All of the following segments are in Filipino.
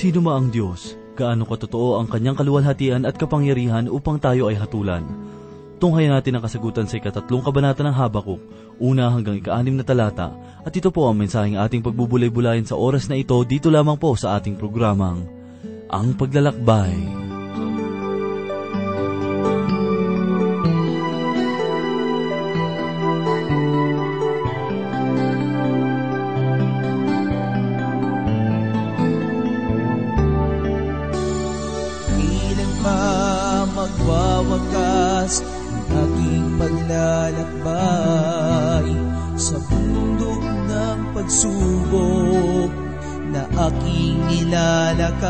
Sino ma ang Diyos? Gaano katotoo ang kanyang kaluwalhatian at kapangyarihan upang tayo ay hatulan? Tunghayan natin ang kasagutan sa ikatatlong kabanata ng Habakuk, una hanggang ikaanim na talata, at ito po ang mensaheng ating pagbubulay-bulayan sa oras na ito dito lamang po sa ating programang, Ang Paglalakbay. Kailan pagsubok na aking nilalakaran.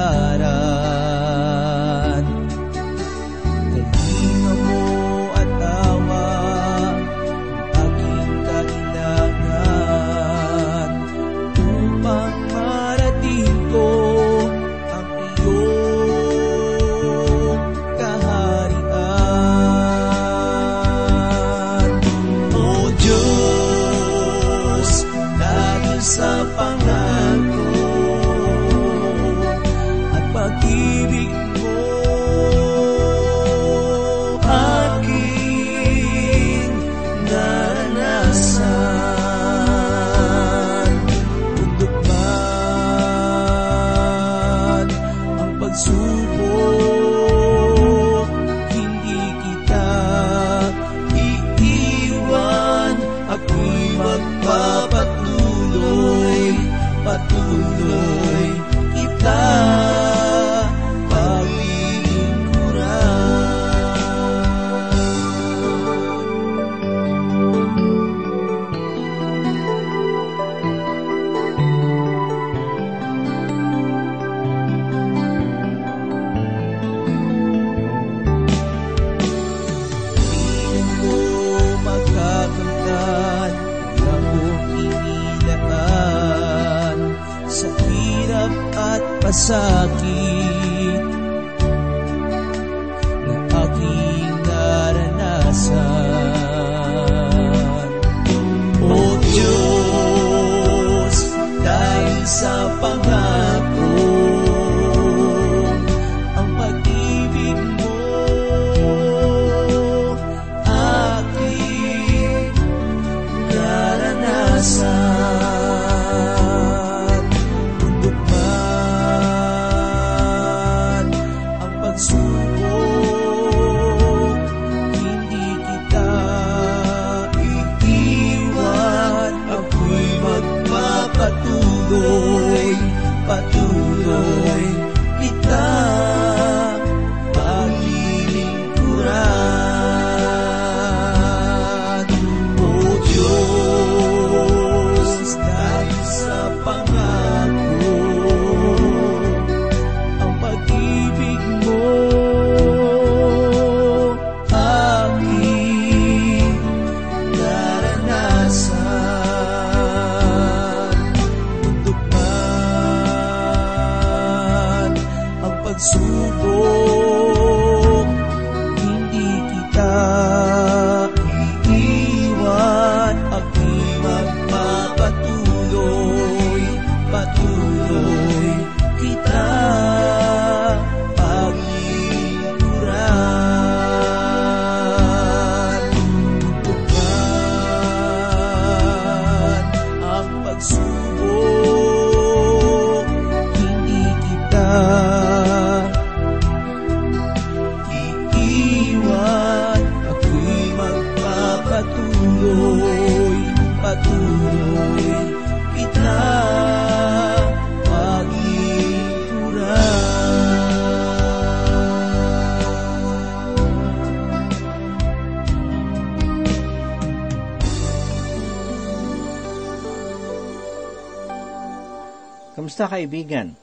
Kaibigan?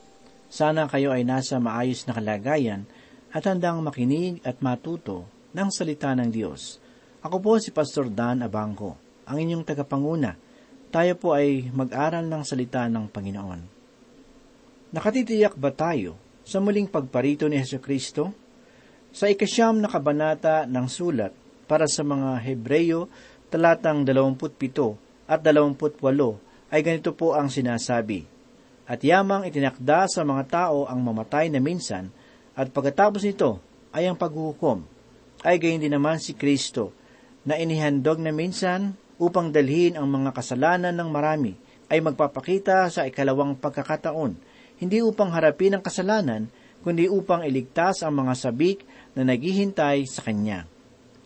Sana kayo ay nasa maayos na kalagayan at handang makinig at matuto ng salita ng Diyos. Ako po si Pastor Dan Abangco, ang inyong tagapanguna. Tayo po ay mag-aral ng salita ng Panginoon. Nakatitiyak ba tayo sa muling pagparito ni Heso Kristo? Sa ikasyam na kabanata ng sulat para sa mga Hebreyo, talatang 27 at 28 ay ganito po ang sinasabi, at yamang itinakda sa mga tao ang mamatay na minsan, at pagkatapos nito ay ang paghuhukom. Ay gayon din naman si Kristo, na inihandog na minsan upang dalhin ang mga kasalanan ng marami, ay magpapakita sa ikalawang pagkakataon, hindi upang harapin ang kasalanan, kundi upang iligtas ang mga sabik na naghihintay sa Kanya.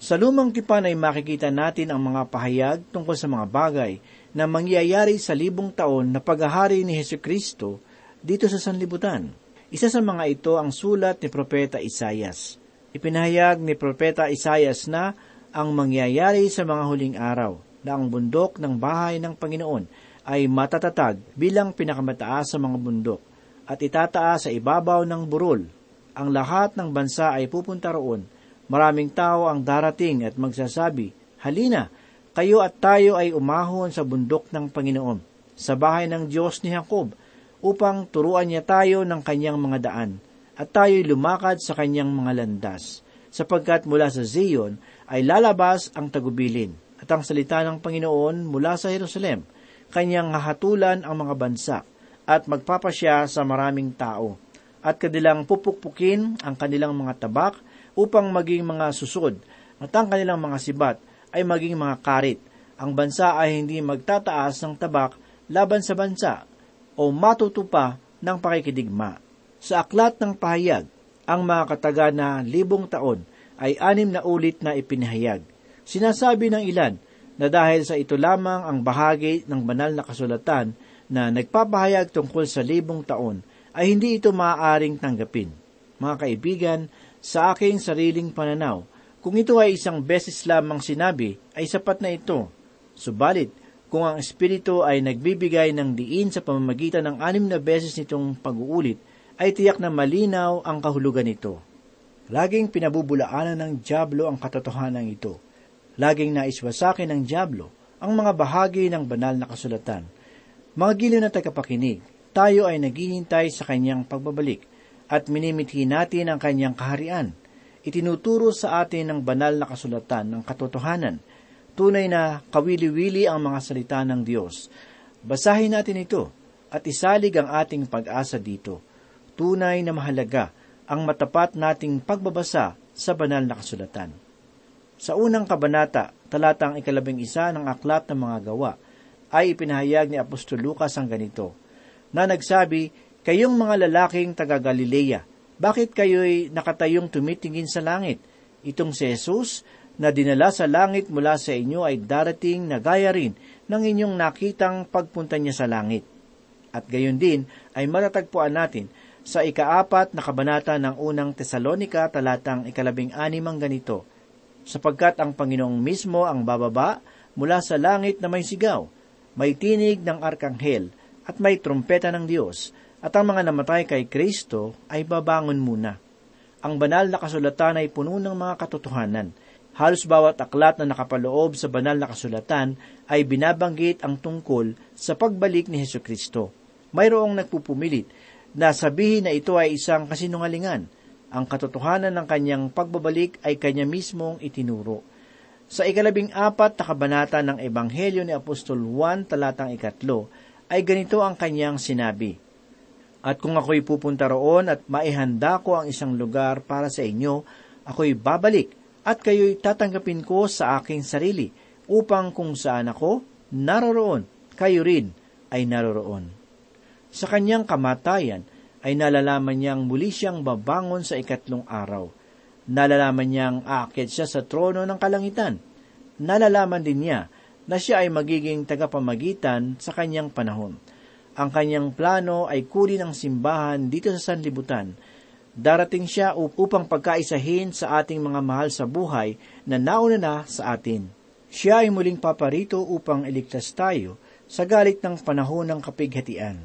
Sa lumang tipan ay makikita natin ang mga pahayag tungkol sa mga bagay na mangyayari sa libong taon na paghahari ni Heso Kristo dito sa sanlibutan. Isa sa mga ito ang sulat ni Propeta Isayas. Ipinahayag ni Propeta Isayas na ang mangyayari sa mga huling araw na ang bundok ng bahay ng Panginoon ay matatatag bilang pinakamataas sa mga bundok at itataas sa ibabaw ng burol. Ang lahat ng bansa ay pupunta roon. Maraming tao ang darating at magsasabi, Halina, kayo at tayo ay umahon sa bundok ng Panginoon, sa bahay ng Diyos ni Jacob, upang turuan niya tayo ng kanyang mga daan, at tayo'y lumakad sa kanyang mga landas, sapagkat mula sa Zion ay lalabas ang tagubilin, at ang salita ng Panginoon mula sa Jerusalem, kanyang hahatulan ang mga bansa, at magpapasya sa maraming tao, at kanilang pupukpukin ang kanilang mga tabak upang maging mga susod, at ang kanilang mga sibat ay maging mga karit. Ang bansa ay hindi magtataas ng tabak laban sa bansa o matutupa ng pakikidigma. Sa aklat ng pahayag, ang mga kataga na libong taon ay anim na ulit na ipinahayag. Sinasabi ng ilan na dahil sa ito lamang ang bahagi ng banal na kasulatan na nagpapahayag tungkol sa libong taon, ay hindi ito maaaring tanggapin. Mga kaibigan, sa aking sariling pananaw, kung ito ay isang beses lamang sinabi, ay sapat na ito. Subalit, kung ang Espiritu ay nagbibigay ng diin sa pamamagitan ng anim na beses nitong pag-uulit, ay tiyak na malinaw ang kahulugan nito. Laging pinabubulaanan ng Diablo ang katotohanan ito. Laging naiswasakin ng Diablo ang mga bahagi ng banal na kasulatan mga giliw na tagapakinig, tayo ay naghihintay sa kanyang pagbabalik at minimithi natin ang kanyang kaharian. Itinuturo sa atin ng banal na kasulatan ng katotohanan. Tunay na kawili-wili ang mga salita ng Diyos. Basahin natin ito at isalig ang ating pag-asa dito. Tunay na mahalaga ang matapat nating pagbabasa sa banal na kasulatan. Sa unang kabanata, talatang ikalabing isa ng aklat ng mga gawa, ay ipinahayag ni Apostol Lucas ang ganito, na nagsabi, Kayong mga lalaking taga Galilea, bakit kayo'y nakatayong tumitingin sa langit? Itong si Jesus na dinala sa langit mula sa inyo ay darating na gaya rin ng inyong nakitang pagpunta niya sa langit. At gayon din ay matatagpuan natin sa ikaapat na kabanata ng unang Tesalonika talatang ikalabing anim ang ganito, sapagkat ang Panginoong mismo ang bababa mula sa langit na may sigaw, may tinig ng arkanghel at may trumpeta ng Diyos, at ang mga namatay kay Kristo ay babangon muna. Ang banal na kasulatan ay puno ng mga katotohanan. Halos bawat aklat na nakapaloob sa banal na kasulatan ay binabanggit ang tungkol sa pagbalik ni Heso Kristo. Mayroong nagpupumilit na sabihin na ito ay isang kasinungalingan. Ang katotohanan ng kanyang pagbabalik ay kanya mismong itinuro. Sa ikalabing apat na kabanata ng Ebanghelyo ni Apostol Juan talatang ikatlo, ay ganito ang kanyang sinabi, At kung ako'y pupunta roon at maihanda ko ang isang lugar para sa inyo, ako'y babalik at kayo'y tatanggapin ko sa aking sarili, upang kung saan ako, naroroon, kayo rin ay naroroon. Sa kanyang kamatayan, ay nalalaman niyang muli siyang babangon sa ikatlong araw – Nalalaman niyang aakyat siya sa trono ng kalangitan. Nalalaman din niya na siya ay magiging tagapamagitan sa kanyang panahon. Ang kanyang plano ay kunin ang simbahan dito sa sanlibutan. Darating siya upang pagkaisahin sa ating mga mahal sa buhay na nauna na sa atin. Siya ay muling paparito upang iligtas tayo sa galit ng panahon ng kapighatian.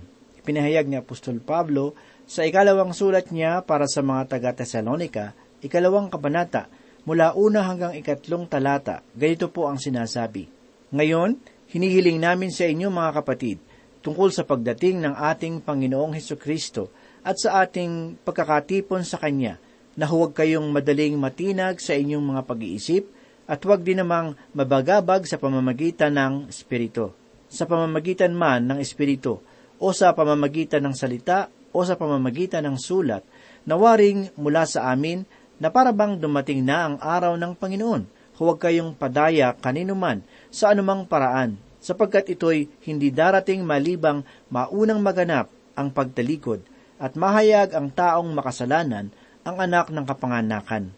Pinahayag ni Apostol Pablo sa ikalawang sulat niya para sa mga taga-Tesalonika ikalawang kabanata, mula una hanggang ikatlong talata, ganito po ang sinasabi. Ngayon, hinihiling namin sa inyo mga kapatid, tungkol sa pagdating ng ating Panginoong Heso Kristo at sa ating pagkakatipon sa Kanya, na huwag kayong madaling matinag sa inyong mga pag-iisip at huwag din namang mabagabag sa pamamagitan ng Espiritu. Sa pamamagitan man ng Espiritu, o sa pamamagitan ng salita o sa pamamagitan ng sulat, nawaring mula sa amin na parabang dumating na ang araw ng Panginoon. Huwag kayong padaya kanino man sa anumang paraan, sapagkat ito'y hindi darating malibang maunang maganap ang pagtalikod at mahayag ang taong makasalanan ang anak ng kapanganakan.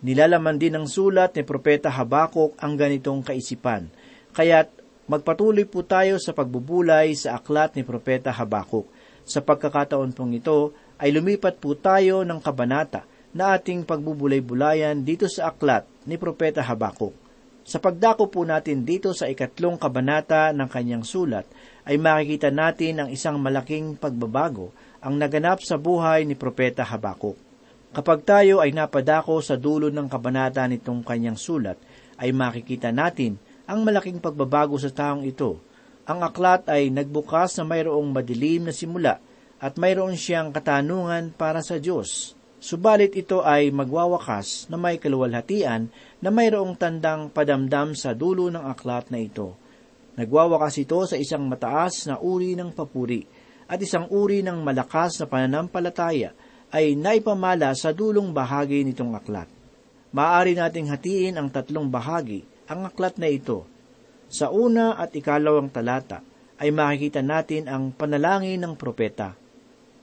Nilalaman din ng sulat ni Propeta Habakuk ang ganitong kaisipan, kaya't magpatuloy po tayo sa pagbubulay sa aklat ni Propeta Habakuk. Sa pagkakataon pong ito ay lumipat po tayo ng kabanata na ating pagbubulay-bulayan dito sa aklat ni Propeta Habakuk. Sa pagdako po natin dito sa ikatlong kabanata ng kanyang sulat, ay makikita natin ang isang malaking pagbabago ang naganap sa buhay ni Propeta Habakuk. Kapag tayo ay napadako sa dulo ng kabanata nitong kanyang sulat, ay makikita natin ang malaking pagbabago sa taong ito. Ang aklat ay nagbukas na mayroong madilim na simula at mayroon siyang katanungan para sa Diyos. Subalit ito ay magwawakas na may kaluwalhatian na mayroong tandang padamdam sa dulo ng aklat na ito. Nagwawakas ito sa isang mataas na uri ng papuri at isang uri ng malakas na pananampalataya ay naipamala sa dulong bahagi nitong aklat. Maaari nating hatiin ang tatlong bahagi, ang aklat na ito. Sa una at ikalawang talata ay makikita natin ang panalangin ng propeta.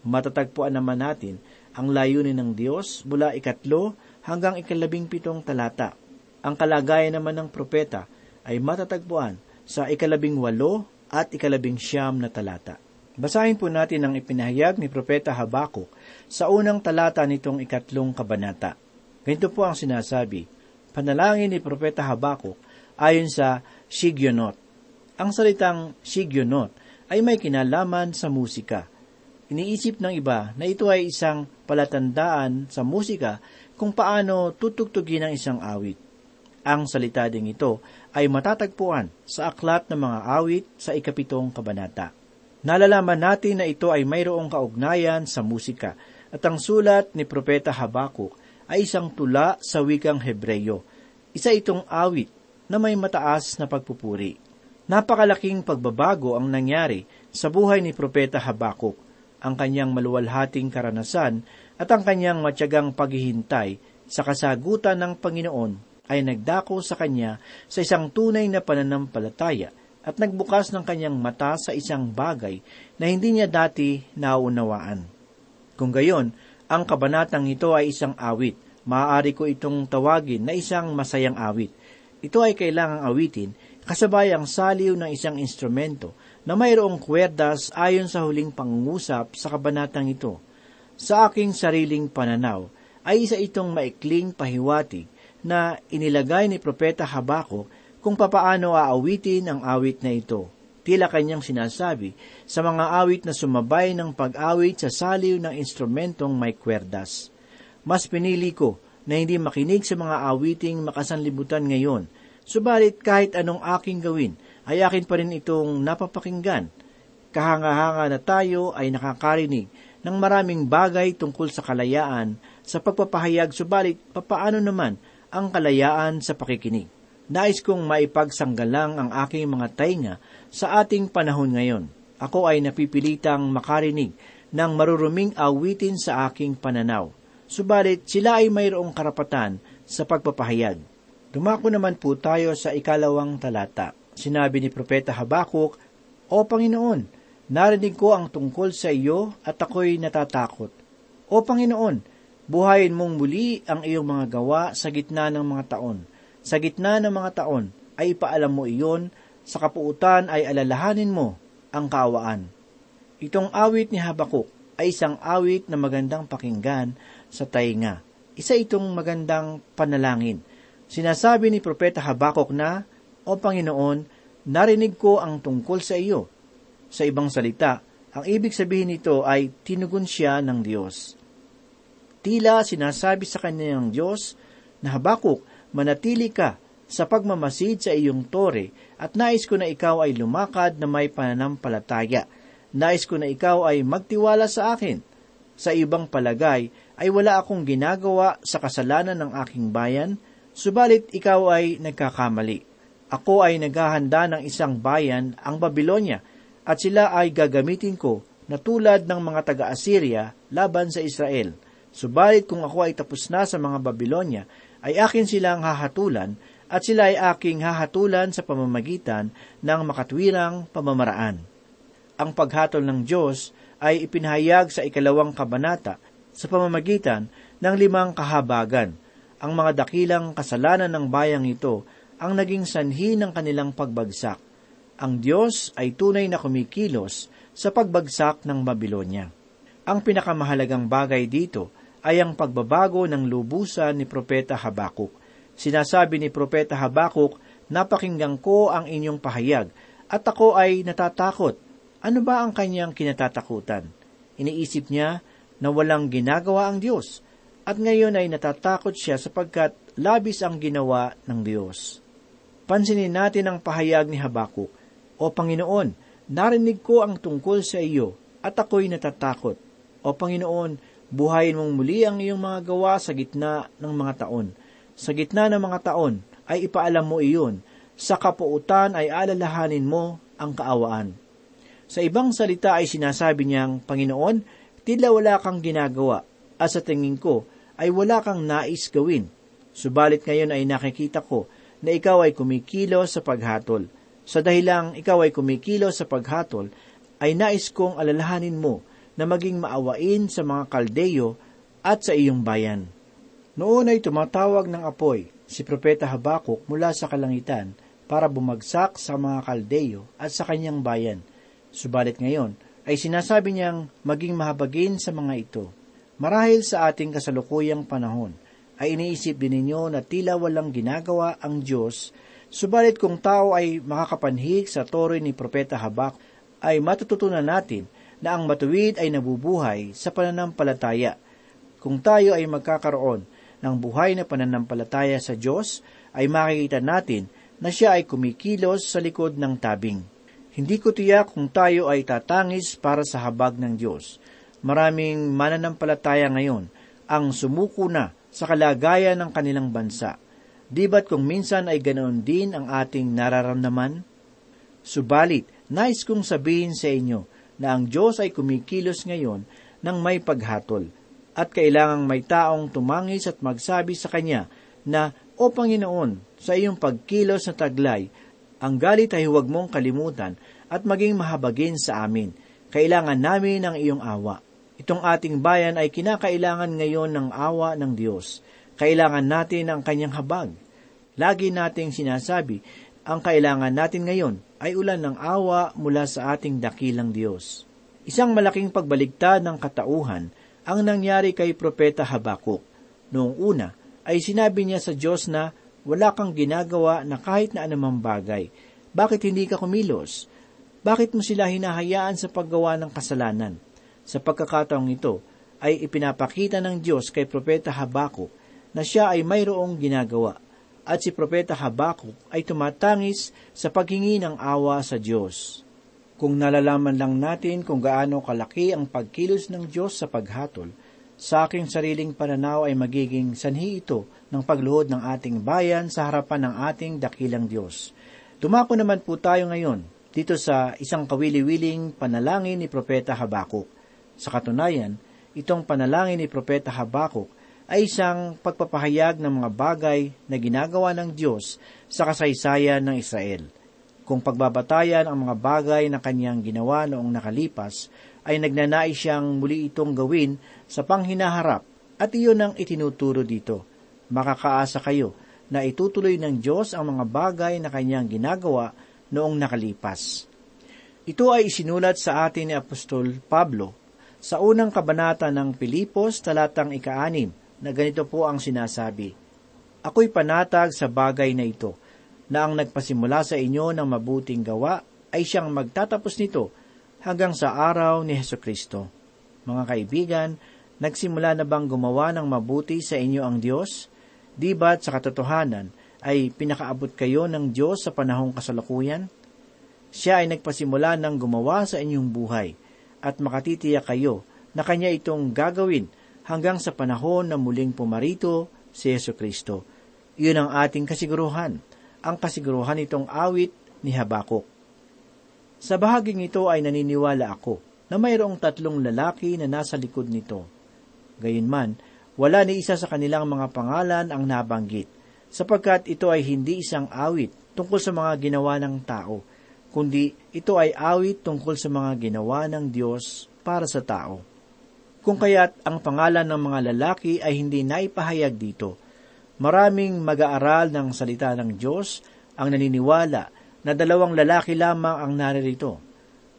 Matatagpuan naman natin ang layunin ng Diyos mula ikatlo hanggang ikalabing pitong talata. Ang kalagayan naman ng propeta ay matatagpuan sa ikalabing walo at ikalabing siyam na talata. Basahin po natin ang ipinahayag ni Propeta Habakuk sa unang talata nitong ikatlong kabanata. Ganito po ang sinasabi, Panalangin ni Propeta Habakuk ayon sa Shigionot. Ang salitang Shigionot ay may kinalaman sa musika. Iniisip ng iba na ito ay isang palatandaan sa musika kung paano tutugtugin ang isang awit. Ang salita ding ito ay matatagpuan sa aklat ng mga awit sa ikapitong kabanata. Nalalaman natin na ito ay mayroong kaugnayan sa musika at ang sulat ni Propeta Habakuk ay isang tula sa wikang Hebreyo. Isa itong awit na may mataas na pagpupuri. Napakalaking pagbabago ang nangyari sa buhay ni Propeta Habakuk, ang kanyang maluwalhating karanasan at ang kanyang matyagang paghihintay sa kasagutan ng Panginoon ay nagdako sa kanya sa isang tunay na pananampalataya at nagbukas ng kanyang mata sa isang bagay na hindi niya dati naunawaan. Kung gayon, ang kabanatang ito ay isang awit. Maaari ko itong tawagin na isang masayang awit. Ito ay kailangang awitin kasabay ang saliw ng isang instrumento na mayroong kwerdas ayon sa huling pangungusap sa kabanatang ito. Sa aking sariling pananaw, ay isa itong maikling pahiwatig na inilagay ni Propeta Habakuk kung papaano aawitin ang awit na ito. Tila kanyang sinasabi sa mga awit na sumabay ng pag-awit sa saliw ng instrumentong may kwerdas. Mas pinili ko na hindi makinig sa mga awiting makasanlibutan ngayon, subalit kahit anong aking gawin, ay akin pa rin itong napapakinggan. Kahanga-hanga na tayo ay nakakarinig ng maraming bagay tungkol sa kalayaan sa pagpapahayag, subalit papaano naman ang kalayaan sa pakikinig? Nais kong maipagsanggalang ang aking mga tainga sa ating panahon ngayon. Ako ay napipilitang makarinig ng maruruming awitin sa aking pananaw. Subalit sila ay mayroong karapatan sa pagpapahayag. Dumako naman po tayo sa ikalawang talata. Sinabi ni Propeta Habakuk, O Panginoon, narinig ko ang tungkol sa iyo at ako'y natatakot. O Panginoon, buhayin mong muli ang iyong mga gawa sa gitna ng mga taon sa gitna ng mga taon ay ipaalam mo iyon, sa kapuutan ay alalahanin mo ang kaawaan. Itong awit ni Habakuk ay isang awit na magandang pakinggan sa tainga. Isa itong magandang panalangin. Sinasabi ni Propeta Habakuk na, O Panginoon, narinig ko ang tungkol sa iyo. Sa ibang salita, ang ibig sabihin nito ay tinugon siya ng Diyos. Tila sinasabi sa kanya ng Diyos na Habakuk, manatili ka sa pagmamasid sa iyong tore at nais ko na ikaw ay lumakad na may pananampalataya. Nais ko na ikaw ay magtiwala sa akin. Sa ibang palagay ay wala akong ginagawa sa kasalanan ng aking bayan, subalit ikaw ay nagkakamali. Ako ay naghahanda ng isang bayan, ang Babylonia, at sila ay gagamitin ko na tulad ng mga taga-Assyria laban sa Israel. Subalit kung ako ay tapos na sa mga Babylonia, ay akin silang hahatulan at sila ay aking hahatulan sa pamamagitan ng makatwirang pamamaraan. Ang paghatol ng Diyos ay ipinahayag sa ikalawang kabanata sa pamamagitan ng limang kahabagan. Ang mga dakilang kasalanan ng bayang ito ang naging sanhi ng kanilang pagbagsak. Ang Diyos ay tunay na kumikilos sa pagbagsak ng Babylonia. Ang pinakamahalagang bagay dito ay ang pagbabago ng lubusan ni Propeta Habakuk. Sinasabi ni Propeta Habakuk, Napakinggan ko ang inyong pahayag, at ako ay natatakot. Ano ba ang kanyang kinatatakutan? Iniisip niya na walang ginagawa ang Diyos, at ngayon ay natatakot siya sapagkat labis ang ginawa ng Diyos. Pansinin natin ang pahayag ni Habakuk, O Panginoon, narinig ko ang tungkol sa iyo, at ako'y natatakot. O Panginoon, buhayin mong muli ang iyong mga gawa sa gitna ng mga taon. Sa gitna ng mga taon ay ipaalam mo iyon, sa kapuutan ay alalahanin mo ang kaawaan. Sa ibang salita ay sinasabi niyang, Panginoon, tila wala kang ginagawa, at sa tingin ko ay wala kang nais gawin. Subalit ngayon ay nakikita ko na ikaw ay kumikilos sa paghatol. Sa dahilang ikaw ay kumikilos sa paghatol, ay nais kong alalahanin mo na maging maawain sa mga kaldeyo at sa iyong bayan. Noon ay tumatawag ng apoy si Propeta Habakuk mula sa kalangitan para bumagsak sa mga kaldeyo at sa kanyang bayan. Subalit ngayon ay sinasabi niyang maging mahabagin sa mga ito. Marahil sa ating kasalukuyang panahon, ay iniisip din ninyo na tila walang ginagawa ang Diyos, subalit kung tao ay makakapanhig sa toroy ni Propeta Habak, ay matututunan natin na ang matuwid ay nabubuhay sa pananampalataya. Kung tayo ay magkakaroon ng buhay na pananampalataya sa Diyos, ay makikita natin na siya ay kumikilos sa likod ng tabing. Hindi ko tiyak kung tayo ay tatangis para sa habag ng Diyos. Maraming mananampalataya ngayon ang sumuko na sa kalagayan ng kanilang bansa. Di ba't kung minsan ay ganoon din ang ating nararamdaman? Subalit, nais kong sabihin sa inyo na ang Diyos ay kumikilos ngayon ng may paghatol at kailangang may taong tumangis at magsabi sa Kanya na, O Panginoon, sa iyong pagkilos na taglay, ang galit ay huwag mong kalimutan at maging mahabagin sa amin. Kailangan namin ng iyong awa. Itong ating bayan ay kinakailangan ngayon ng awa ng Diyos. Kailangan natin ang kanyang habag. Lagi nating sinasabi, ang kailangan natin ngayon ay ulan ng awa mula sa ating dakilang Diyos. Isang malaking pagbaligtad ng katauhan ang nangyari kay Propeta Habakuk. Noong una ay sinabi niya sa Diyos na wala kang ginagawa na kahit na anumang bagay. Bakit hindi ka kumilos? Bakit mo sila hinahayaan sa paggawa ng kasalanan? Sa pagkakataong ito, ay ipinapakita ng Diyos kay Propeta Habakuk na siya ay mayroong ginagawa at si Propeta Habakuk ay tumatangis sa paghingi ng awa sa Diyos. Kung nalalaman lang natin kung gaano kalaki ang pagkilos ng Diyos sa paghatol, sa aking sariling pananaw ay magiging sanhi ito ng pagluhod ng ating bayan sa harapan ng ating dakilang Diyos. Tumako naman po tayo ngayon dito sa isang kawili-wiling panalangin ni Propeta Habakuk. Sa katunayan, itong panalangin ni Propeta Habakuk ay isang pagpapahayag ng mga bagay na ginagawa ng Diyos sa kasaysayan ng Israel. Kung pagbabatayan ang mga bagay na kanyang ginawa noong nakalipas, ay nagnanais siyang muli itong gawin sa panghinaharap at iyon ang itinuturo dito. Makakaasa kayo na itutuloy ng Diyos ang mga bagay na kanyang ginagawa noong nakalipas. Ito ay isinulat sa atin ni Apostol Pablo sa unang kabanata ng Pilipos talatang ikaanim na ganito po ang sinasabi, Ako'y panatag sa bagay na ito, na ang nagpasimula sa inyo ng mabuting gawa ay siyang magtatapos nito hanggang sa araw ni Heso Kristo. Mga kaibigan, nagsimula na bang gumawa ng mabuti sa inyo ang Diyos? Di ba't sa katotohanan ay pinakaabot kayo ng Diyos sa panahong kasalukuyan? Siya ay nagpasimula ng gumawa sa inyong buhay at makatitiyak kayo na kanya itong gagawin hanggang sa panahon na muling pumarito si Yesu Kristo. Iyon ang ating kasiguruhan, ang kasiguruhan itong awit ni Habakuk. Sa bahaging ito ay naniniwala ako na mayroong tatlong lalaki na nasa likod nito. Gayunman, wala ni isa sa kanilang mga pangalan ang nabanggit, sapagkat ito ay hindi isang awit tungkol sa mga ginawa ng tao, kundi ito ay awit tungkol sa mga ginawa ng Diyos para sa tao. Kung kaya't ang pangalan ng mga lalaki ay hindi naipahayag dito, maraming mag-aaral ng salita ng Diyos ang naniniwala na dalawang lalaki lamang ang naririto.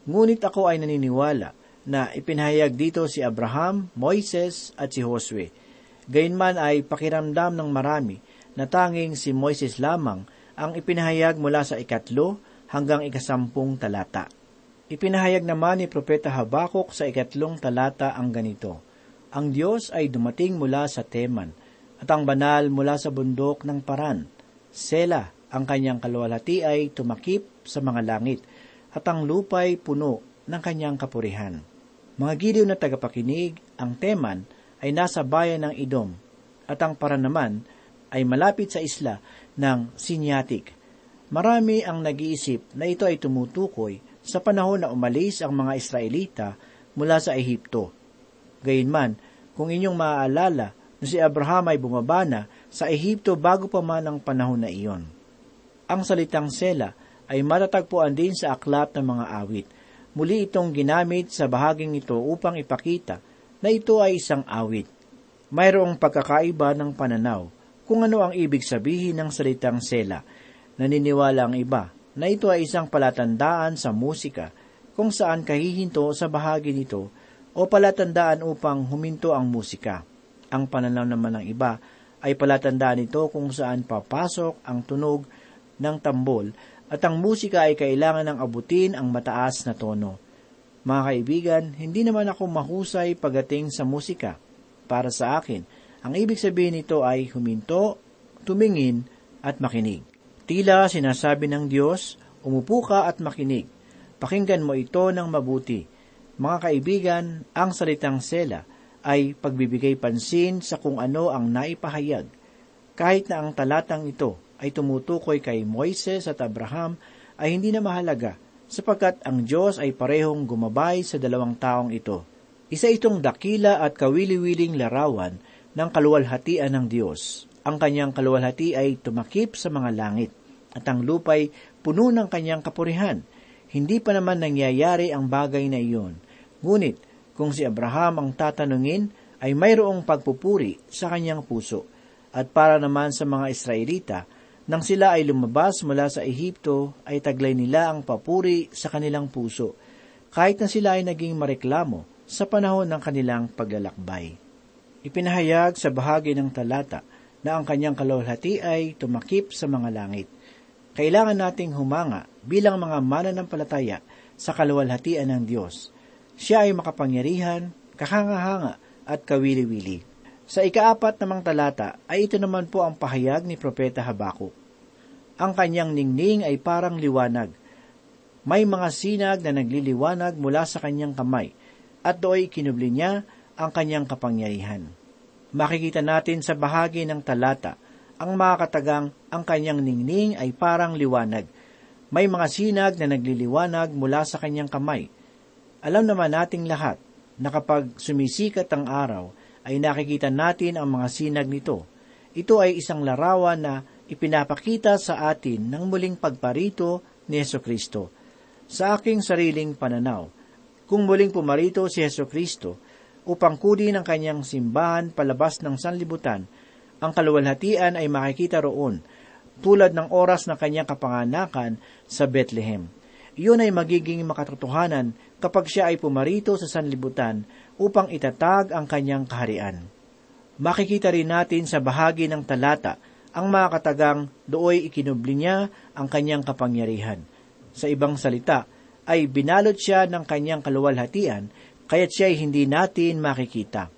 Ngunit ako ay naniniwala na ipinahayag dito si Abraham, Moises at si Josue. Gayunman ay pakiramdam ng marami na tanging si Moises lamang ang ipinahayag mula sa ikatlo hanggang ikasampung talata. Ipinahayag naman ni Propeta Habakuk sa ikatlong talata ang ganito, Ang Diyos ay dumating mula sa Teman, at ang banal mula sa bundok ng Paran. Sela, ang kanyang kaluwalhati ay tumakip sa mga langit, at ang lupay puno ng kanyang kapurihan. Mga giliw na tagapakinig, ang Teman ay nasa bayan ng Idom, at ang Paran naman ay malapit sa isla ng Sinyatik. Marami ang nag-iisip na ito ay tumutukoy sa panahon na umalis ang mga Israelita mula sa Ehipto. Gayunman, kung inyong maaalala na si Abraham ay bumaba na sa Ehipto bago pa man ang panahon na iyon. Ang salitang sela ay matatagpuan din sa aklat ng mga awit. Muli itong ginamit sa bahaging ito upang ipakita na ito ay isang awit. Mayroong pagkakaiba ng pananaw kung ano ang ibig sabihin ng salitang sela. Naniniwala ang iba na ito ay isang palatandaan sa musika kung saan kahihinto sa bahagi nito o palatandaan upang huminto ang musika. Ang pananaw naman ng iba ay palatandaan nito kung saan papasok ang tunog ng tambol at ang musika ay kailangan ng abutin ang mataas na tono. Mga kaibigan, hindi naman ako mahusay pagating sa musika. Para sa akin, ang ibig sabihin nito ay huminto, tumingin, at makinig. Tila sinasabi ng Diyos, umupo ka at makinig. Pakinggan mo ito ng mabuti. Mga kaibigan, ang salitang sela ay pagbibigay pansin sa kung ano ang naipahayag. Kahit na ang talatang ito ay tumutukoy kay Moises at Abraham, ay hindi na mahalaga sapagkat ang Diyos ay parehong gumabay sa dalawang taong ito. Isa itong dakila at kawili-wiling larawan ng kaluwalhatian ng Diyos. Ang kanyang kaluwalhati ay tumakip sa mga langit, at ang lupay puno ng kanyang kapurihan. Hindi pa naman nangyayari ang bagay na iyon. Ngunit, kung si Abraham ang tatanungin, ay mayroong pagpupuri sa kanyang puso. At para naman sa mga Israelita, nang sila ay lumabas mula sa Ehipto, ay taglay nila ang papuri sa kanilang puso, kahit na sila ay naging mareklamo sa panahon ng kanilang paglalakbay. Ipinahayag sa bahagi ng talata na ang kanyang kalulhati ay tumakip sa mga langit. Kailangan nating humanga bilang mga mananampalataya sa kaluwalhatian ng Diyos. Siya ay makapangyarihan, kakangahanga at kawili-wili. Sa ikaapat namang talata ay ito naman po ang pahayag ni Propeta Habakuk. Ang kanyang ningning ay parang liwanag. May mga sinag na nagliliwanag mula sa kanyang kamay, at do'y kinubli niya ang kanyang kapangyarihan. Makikita natin sa bahagi ng talata, ang mga katagang ang kanyang ningning ay parang liwanag. May mga sinag na nagliliwanag mula sa kanyang kamay. Alam naman nating lahat na kapag sumisikat ang araw, ay nakikita natin ang mga sinag nito. Ito ay isang larawan na ipinapakita sa atin ng muling pagparito ni Yeso Kristo. Sa aking sariling pananaw, kung muling pumarito si Yeso Kristo, upang kudin ang kanyang simbahan palabas ng sanlibutan, ang kaluwalhatian ay makikita roon, tulad ng oras ng kanyang kapanganakan sa Bethlehem. Iyon ay magiging makatotohanan kapag siya ay pumarito sa sanlibutan upang itatag ang kanyang kaharian. Makikita rin natin sa bahagi ng talata ang mga katagang dooy ikinubli niya ang kanyang kapangyarihan. Sa ibang salita, ay binalot siya ng kanyang kaluwalhatian kaya't siya ay hindi natin makikita.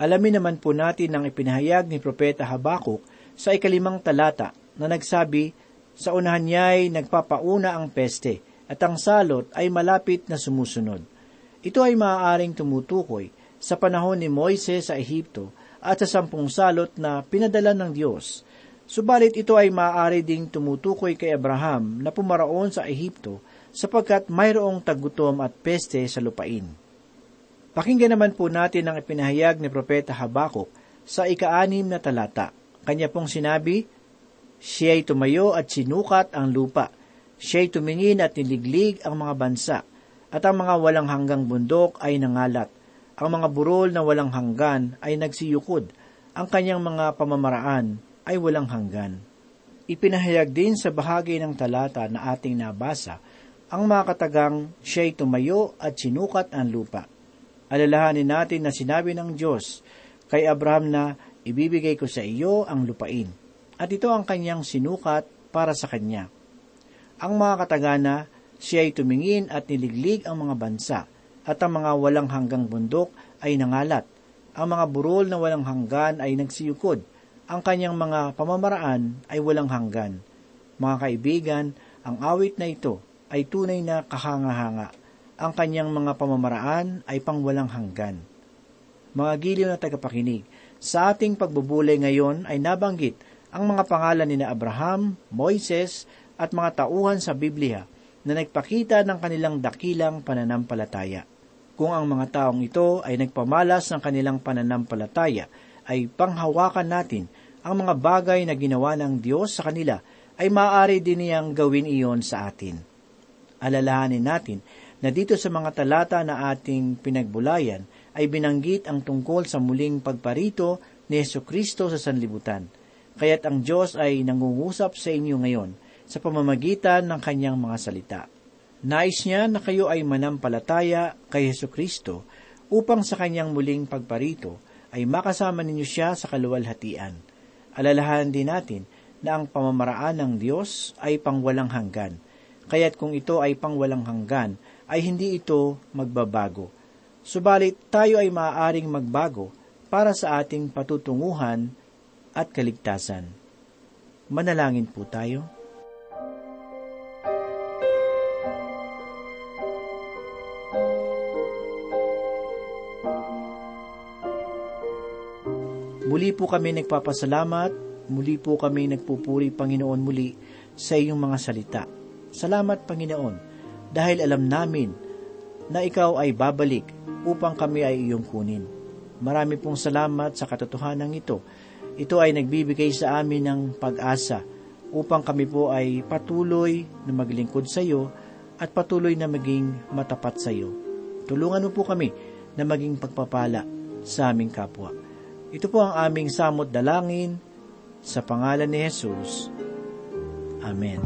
Alamin naman po natin ang ipinahayag ni Propeta Habakuk sa ikalimang talata na nagsabi, sa unahan niya ay nagpapauna ang peste at ang salot ay malapit na sumusunod. Ito ay maaaring tumutukoy sa panahon ni Moises sa Ehipto at sa sampung salot na pinadala ng Diyos. Subalit ito ay maaari ding tumutukoy kay Abraham na pumaraon sa Ehipto sapagkat mayroong tagutom at peste sa lupain. Pakinggan naman po natin ang ipinahayag ni Propeta Habakuk sa ika-anim na talata. Kanya pong sinabi, Siya'y tumayo at sinukat ang lupa. Siya'y tumingin at niliglig ang mga bansa. At ang mga walang hanggang bundok ay nangalat. Ang mga burol na walang hanggan ay nagsiyukod. Ang kanyang mga pamamaraan ay walang hanggan. Ipinahayag din sa bahagi ng talata na ating nabasa ang mga katagang siya'y tumayo at sinukat ang lupa. Alalahanin natin na sinabi ng Diyos kay Abraham na ibibigay ko sa iyo ang lupain. At ito ang kanyang sinukat para sa kanya. Ang mga katagana, siya ay tumingin at niliglig ang mga bansa, at ang mga walang hanggang bundok ay nangalat. Ang mga burol na walang hanggan ay nagsiyukod. Ang kanyang mga pamamaraan ay walang hanggan. Mga kaibigan, ang awit na ito ay tunay na kahanga-hanga. Ang kanyang mga pamamaraan ay pangwalang hanggan. Mga giliw na tagapakinig, sa ating pagbubulay ngayon ay nabanggit ang mga pangalan ni na Abraham, Moises, at mga tauhan sa Biblia na nagpakita ng kanilang dakilang pananampalataya. Kung ang mga taong ito ay nagpamalas ng kanilang pananampalataya, ay panghawakan natin ang mga bagay na ginawa ng Diyos sa kanila, ay maaari din niyang gawin iyon sa atin. Alalahanin natin na dito sa mga talata na ating pinagbulayan ay binanggit ang tungkol sa muling pagparito ni Yesu Kristo sa sanlibutan. Kaya't ang Diyos ay nangungusap sa inyo ngayon sa pamamagitan ng kanyang mga salita. Nais niya na kayo ay manampalataya kay Yesu Kristo upang sa kanyang muling pagparito ay makasama ninyo siya sa kaluwalhatian. Alalahan din natin na ang pamamaraan ng Diyos ay pangwalang hanggan. Kaya't kung ito ay pangwalang hanggan, ay hindi ito magbabago. Subalit tayo ay maaaring magbago para sa ating patutunguhan at kaligtasan. Manalangin po tayo. Muli po kami nagpapasalamat, muli po kami nagpupuri Panginoon muli sa iyong mga salita. Salamat Panginoon, dahil alam namin na ikaw ay babalik upang kami ay iyong kunin. Marami pong salamat sa katotohanan ito. Ito ay nagbibigay sa amin ng pag-asa upang kami po ay patuloy na maglingkod sa iyo at patuloy na maging matapat sa iyo. Tulungan mo po kami na maging pagpapala sa aming kapwa. Ito po ang aming samot dalangin sa pangalan ni Jesus. Amen.